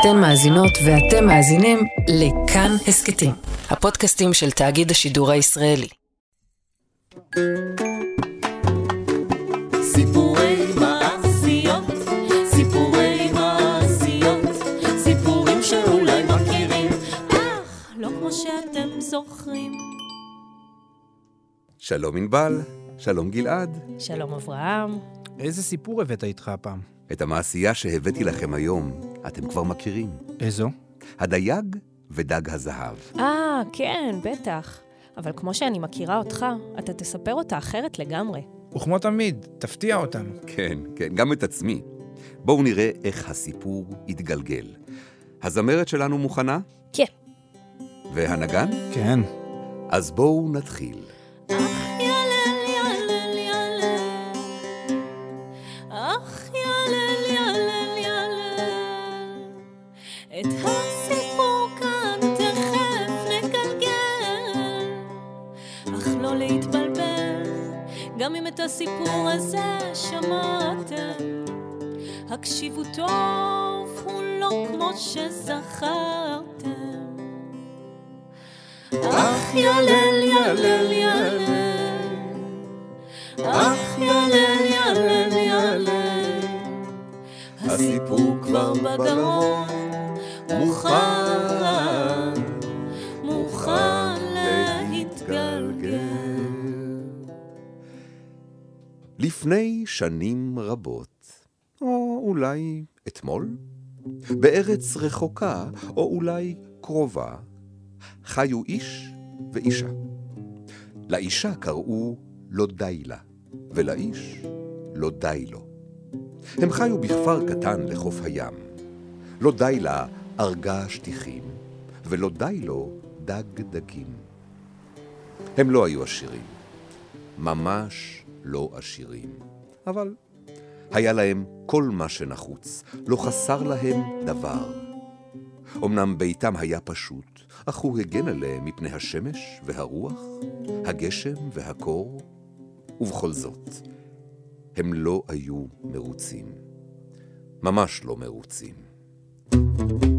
אתן מאזינות ואתם מאזינים לכאן הסכתים, הפודקאסטים של תאגיד השידור הישראלי. סיפורי מעשיות, סיפורי מעשיות, סיפורים שאולי מכירים, אך לא כמו שאתם זוכרים. שלום ענבל, שלום גלעד. שלום אברהם. איזה סיפור הבאת איתך הפעם? את המעשייה שהבאתי לכם היום, אתם כבר מכירים. איזו? הדייג ודג הזהב. אה, כן, בטח. אבל כמו שאני מכירה אותך, אתה תספר אותה אחרת לגמרי. וכמו תמיד, תפתיע אותנו. כן, כן, גם את עצמי. בואו נראה איך הסיפור יתגלגל. הזמרת שלנו מוכנה? כן. והנגן? כן. אז בואו נתחיל. את הסיפור הזה שמעתם, הקשיבו טוב, הוא לא כמו שזכרתם. אך ילל ילל ילל, אך ילל ילל ילל, הסיפור כבר בגרון, מוכן, לפני שנים רבות, או אולי אתמול, בארץ רחוקה, או אולי קרובה, חיו איש ואישה. לאישה קראו לא די לה, ולאיש לא די לו. הם חיו בכפר קטן לחוף הים. לא די לה ארגה שטיחים, ולא די לו דג דגים. הם לא היו עשירים, ממש לא עשירים, אבל היה להם כל מה שנחוץ, לא חסר להם דבר. אמנם ביתם היה פשוט, אך הוא הגן עליהם מפני השמש והרוח, הגשם והקור, ובכל זאת, הם לא היו מרוצים. ממש לא מרוצים. ללא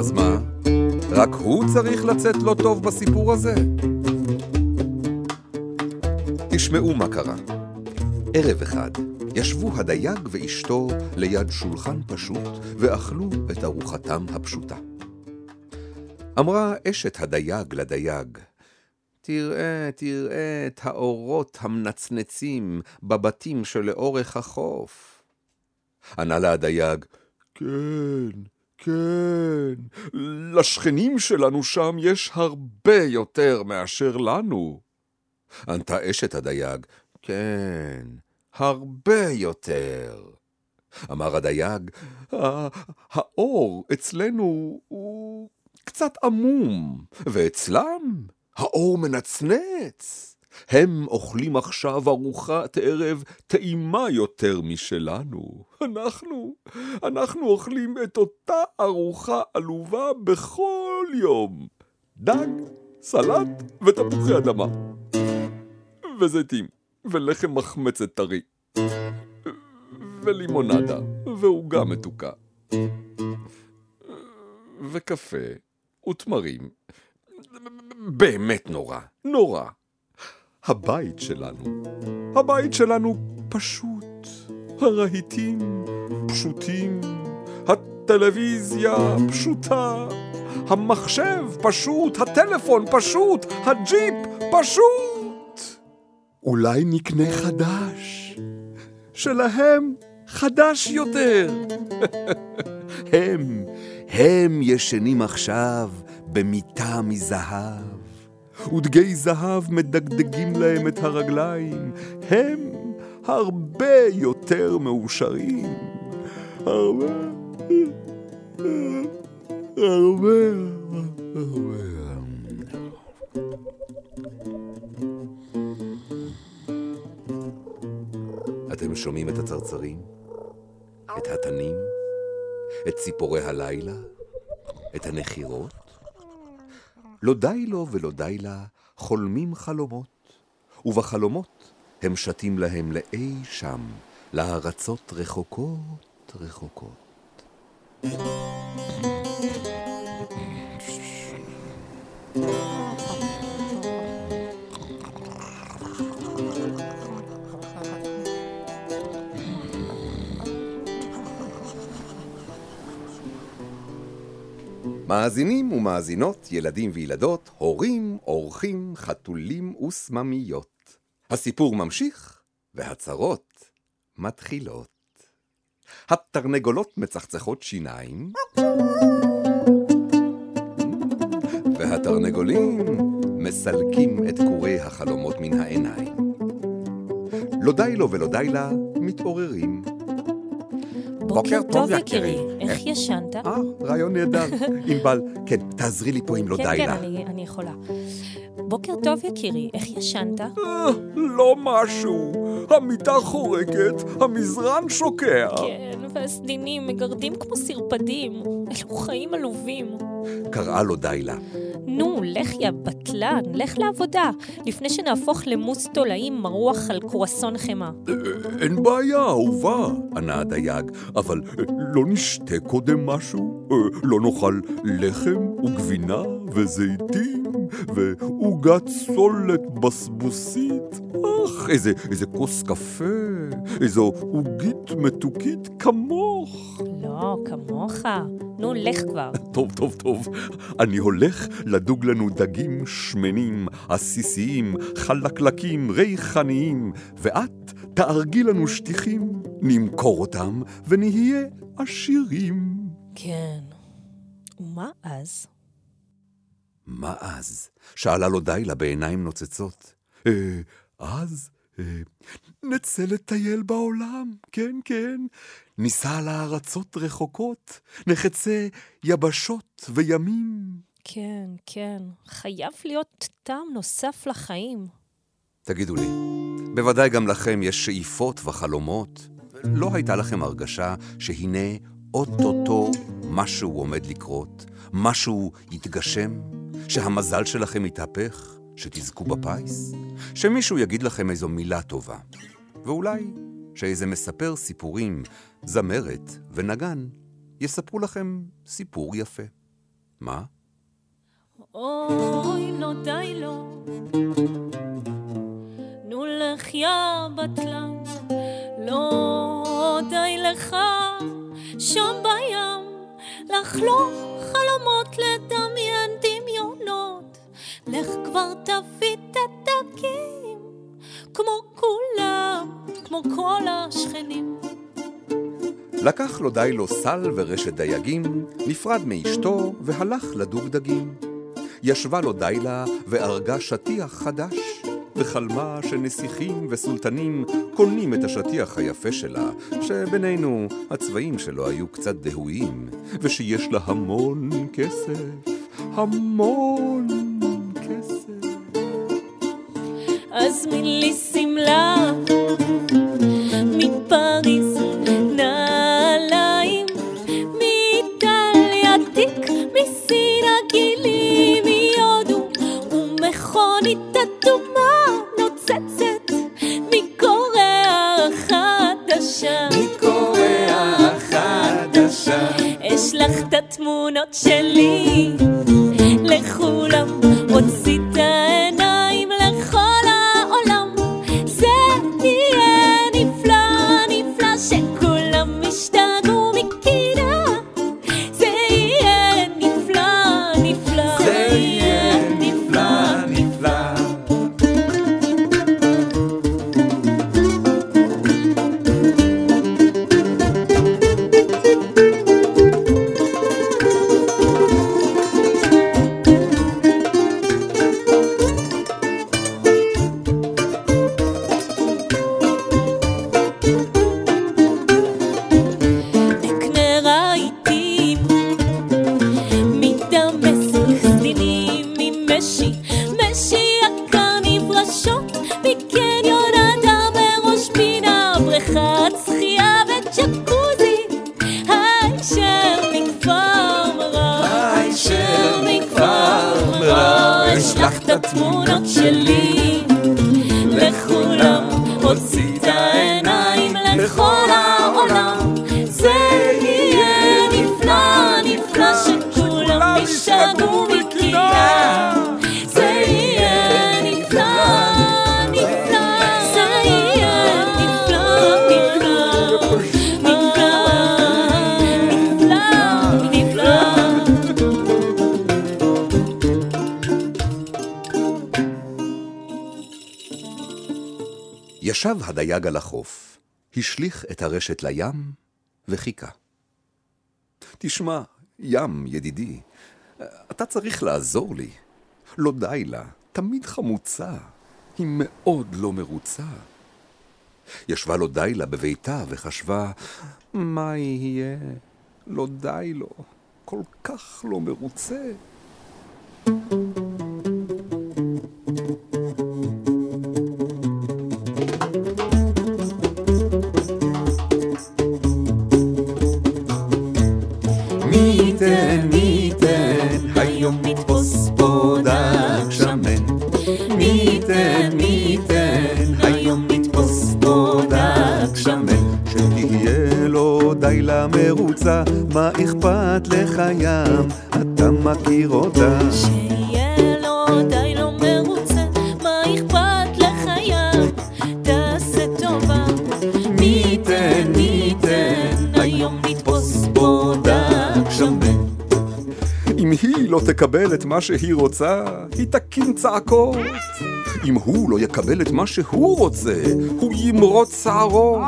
אז מה? רק הוא צריך לצאת לא טוב בסיפור הזה? תשמעו מה קרה. ערב אחד ישבו הדייג ואשתו ליד שולחן פשוט ואכלו את ארוחתם הפשוטה. אמרה אשת הדייג לדייג, תראה, תראה את האורות המנצנצים בבתים שלאורך החוף. ענה לה הדייג, כן, כן, לשכנים שלנו שם יש הרבה יותר מאשר לנו. ענתה אשת הדייג, כן, הרבה יותר. אמר הדייג, "ה- האור אצלנו הוא קצת עמום, ואצלם האור מנצנץ. הם אוכלים עכשיו ארוחת ערב טעימה יותר משלנו. אנחנו, אנחנו אוכלים את אותה ארוחה עלובה בכל יום. דג, סלט ותפוחי אדמה. וזיתים, ולחם מחמצת טרי. ולימונדה, ועוגה מתוקה. וקפה, ותמרים. באמת נורא, נורא. הבית שלנו, הבית שלנו פשוט, הרהיטים פשוטים, הטלוויזיה פשוטה, המחשב פשוט, הטלפון פשוט, הג'יפ פשוט. אולי נקנה חדש, שלהם חדש יותר. הם, הם ישנים עכשיו במיטה מזהב, ודגי זהב מדגדגים להם את הרגליים. הם הרבה יותר מאושרים. הרבה, הרבה, הרבה. אתם שומעים את הצרצרים? את התנים? את ציפורי הלילה? את הנחירות? לא די לו ולא די לה חולמים חלומות, ובחלומות הם שתים להם לאי שם, לארצות רחוקות רחוקות. מאזינים ומאזינות, ילדים וילדות, הורים, אורחים, חתולים וסממיות. הסיפור ממשיך, והצרות מתחילות. התרנגולות מצחצחות שיניים, והתרנגולים מסלקים את קורי החלומות מן העיניים. לא די לו ולא די לה, מתעוררים. בוקר טוב, יקירי. איך ישנת? אה, רעיון נהדר. ענבל, כן, תעזרי לי פה אם לא כן, די כן, לה. אני- אני יכולה. בוקר טוב, יקירי. איך ישנת? אה, לא משהו. המיטה חורקת, המזרן שוקע. כן, והסדינים מגרדים כמו סרפדים. אלו חיים עלובים. קראה לו די לה. נו, לך יא בטלן, לך לעבודה, לפני שנהפוך למוס תולעים מרוח על קרואסון חמאה. "אה, אין בעיה, אהובה, ענה הדייג, אבל אה, לא נשתה קודם משהו? אה, לא נאכל לחם וגבינה וזיתים ועוגת סולת בסבוסית? אך, איזה, איזה כוס קפה, איזו עוגית מתוקית כמוך. לא, כמוך. נו, לך כבר. טוב, טוב, טוב. אני הולך לדוג לנו דגים שמנים, עסיסיים, חלקלקים, ריחניים, ואת תארגי לנו שטיחים, נמכור אותם ונהיה עשירים. כן. ומה אז? מה אז? שאלה לו דיילה בעיניים נוצצות. אה, אז? נצא לטייל בעולם, כן, כן. ניסע לארצות רחוקות, נחצה יבשות וימים. כן, כן. חייב להיות טעם נוסף לחיים. תגידו לי, בוודאי גם לכם יש שאיפות וחלומות. לא הייתה לכם הרגשה שהנה אוטוטו משהו עומד לקרות, משהו יתגשם, שהמזל שלכם יתהפך, שתזכו בפיס, שמישהו יגיד לכם איזו מילה טובה, ואולי שאיזה מספר סיפורים, זמרת ונגן, יספרו לכם סיפור יפה. מה? אוי, לא די לו. נו לך יא בטלן, לא די לך שם בים, לחלום חלומות, לדמיין. לך כבר תביא את הדגים, כמו כולם, כמו כל השכנים. לקח לו די לו סל ורשת דייגים, נפרד מאשתו והלך לדוג דגים. ישבה לו דיילה וארגה שטיח חדש, וחלמה שנסיכים וסולטנים קונים את השטיח היפה שלה, שבינינו הצבעים שלו היו קצת דהויים, ושיש לה המון כסף, המון הזמין לי שמלה מפריז, נעליים מאיטליה, תיק מסין הגילים מהודו, ומכונית אדומה נוצצת מקוריאה החדשה. מקוריאה החדשה. אשלח את התמונות שלי ג'קוזי, היישר מכפר מרר, היישר מכפר מרר, אשלח את התמונות שלי לכולם, הוציא ישב הדייג על החוף, השליך את הרשת לים וחיכה. תשמע, ים, ידידי, אתה צריך לעזור לי. לא די לה, תמיד חמוצה, היא מאוד לא מרוצה. ישבה לו די לה בביתה וחשבה, מה יהיה? לא די לו, כל כך לא מרוצה. מי היא לא תקבל את מה שהיא רוצה, היא תקים צעקות. אם הוא לא יקבל את מה שהוא רוצה, הוא ימרוץ שערות.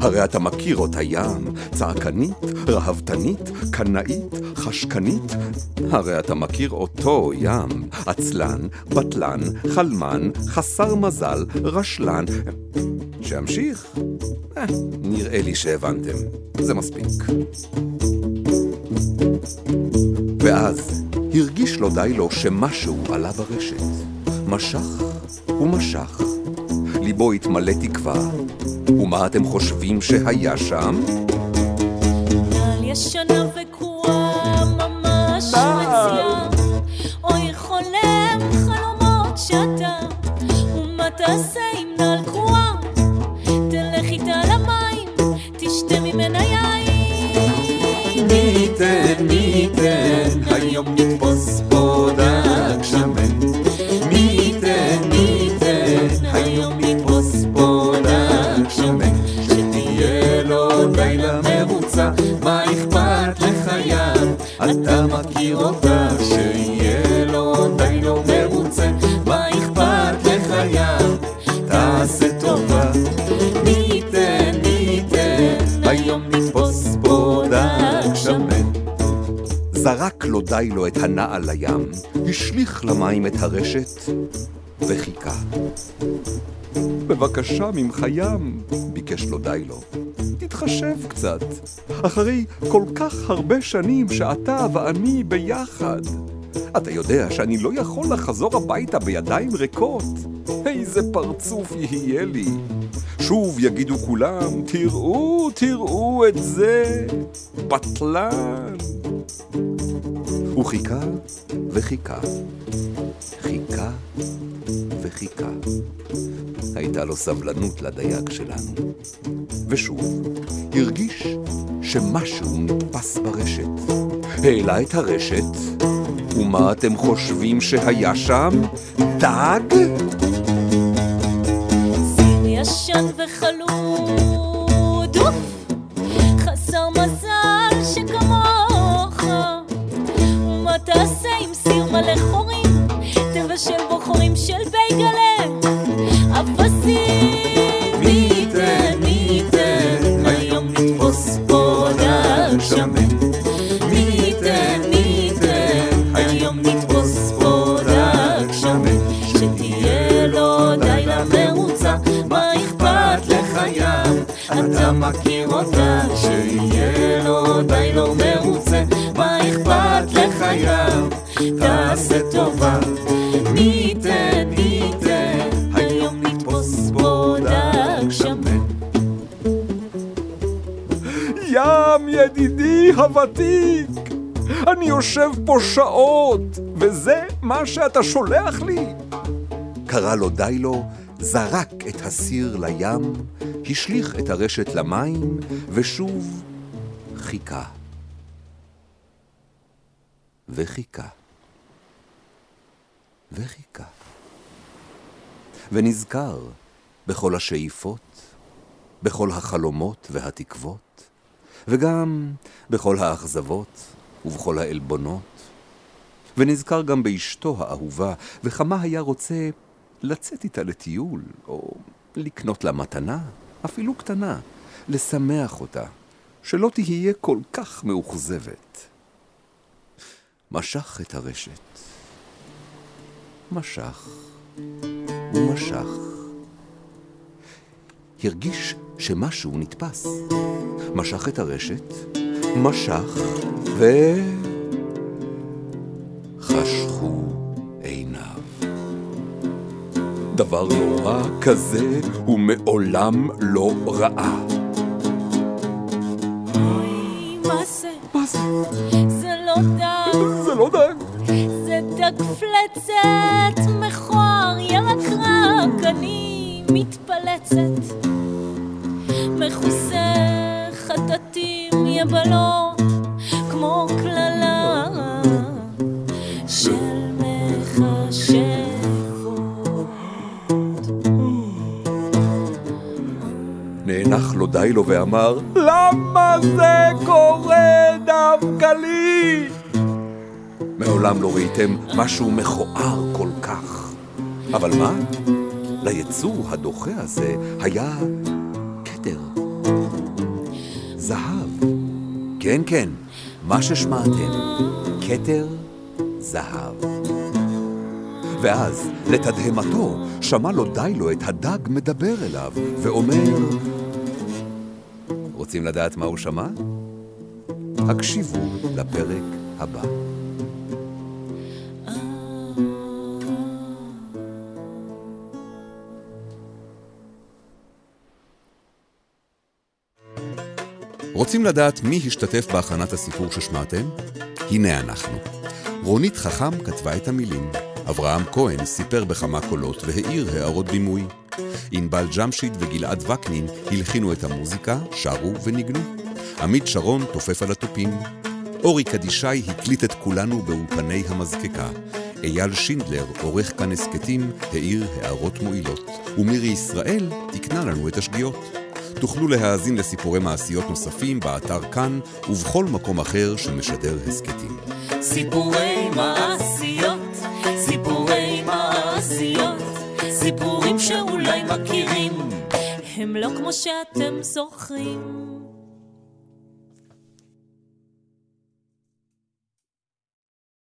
הרי אתה מכיר אותה ים, צעקנית, רהבתנית, קנאית, חשקנית. הרי אתה מכיר אותו ים, עצלן, בטלן, חלמן, חסר מזל, רשלן. שאמשיך? אה, נראה לי שהבנתם. זה מספיק. ואז הרגיש לו די לו שמשהו עלה ברשת. משך ומשך. ליבו התמלא תקווה. ומה אתם חושבים שהיה שם? על ישנה וקרועה ממש מציאה אוי חולם חלומות שאתה ומה תעשה עם די לו את הנעל לים, השליך למים את הרשת, וחיכה. בבקשה ממך ים, ביקש לו די לו. תתחשב קצת, אחרי כל כך הרבה שנים שאתה ואני ביחד. אתה יודע שאני לא יכול לחזור הביתה בידיים ריקות. איזה פרצוף יהיה לי. שוב יגידו כולם, תראו, תראו את זה, בטלן. הוא חיכה וחיכה, חיכה וחיכה. הייתה לו סבלנות לדייג שלנו. ושוב, הרגיש שמשהו נתפס ברשת. העלה את הרשת, ומה אתם חושבים שהיה שם? סיר ישן וחלוד, חורים של בייגלה, אפסים. מי ייתן, מי ייתן, היום נתפוס פה דג שמן. מי ייתן, מי ייתן, היום נתפוס פה דג שמן. שתהיה לו די למרוצה, מה אכפת לך ים? אתה מכיר אותה, שיהיה לו די לא מרוצה, מה אכפת לך ים? תעשה טובה, הוותיק, אני יושב פה שעות, וזה מה שאתה שולח לי? קרא לו די לו, זרק את הסיר לים, השליך את הרשת למים, ושוב חיכה. וחיכה. וחיכה. ונזכר בכל השאיפות, בכל החלומות והתקוות, וגם בכל האכזבות ובכל העלבונות. ונזכר גם באשתו האהובה, וכמה היה רוצה לצאת איתה לטיול, או לקנות לה מתנה, אפילו קטנה, לשמח אותה, שלא תהיה כל כך מאוכזבת. משך את הרשת. משך ומשך. הרגיש שמשהו נתפס. משך את הרשת, משך, ו... חשכו עיניו. דבר נורא כזה הוא מעולם לא ראה. אוי, מה זה? מה זה? זה לא דג, זה לא דג. זה מכוער, אני מתפלצת. מכוסה חטטים, יבלות, כמו קללה של מכשפות. נאנח לו די לו ואמר, למה זה קורה דווקא לי? מעולם לא ראיתם משהו מכוער כל כך. אבל מה? ליצור הדוחה הזה היה כן, כן, מה ששמעתם, כתר זהב. ואז, לתדהמתו, שמע לו די לו את הדג מדבר אליו, ואומר... רוצים לדעת מה הוא שמע? הקשיבו לפרק הבא. רוצים לדעת מי השתתף בהכנת הסיפור ששמעתם? הנה אנחנו. רונית חכם כתבה את המילים. אברהם כהן סיפר בכמה קולות והעיר הערות בימוי. ענבל ג'משיד וגלעד וקנין הלחינו את המוזיקה, שרו וניגנו. עמית שרון תופף על התופים. אורי קדישאי הקליט את כולנו באולפני המזקקה. אייל שינדלר, עורך כאן הסכתים, העיר הערות מועילות. ומירי ישראל תיקנה לנו את השגיאות. תוכלו להאזין לסיפורי מעשיות נוספים באתר כאן ובכל מקום אחר שמשדר הסכתים. סיפורי מעשיות, סיפורי מעשיות, סיפורים שאולי מכירים. הם לא כמו שאתם זוכרים.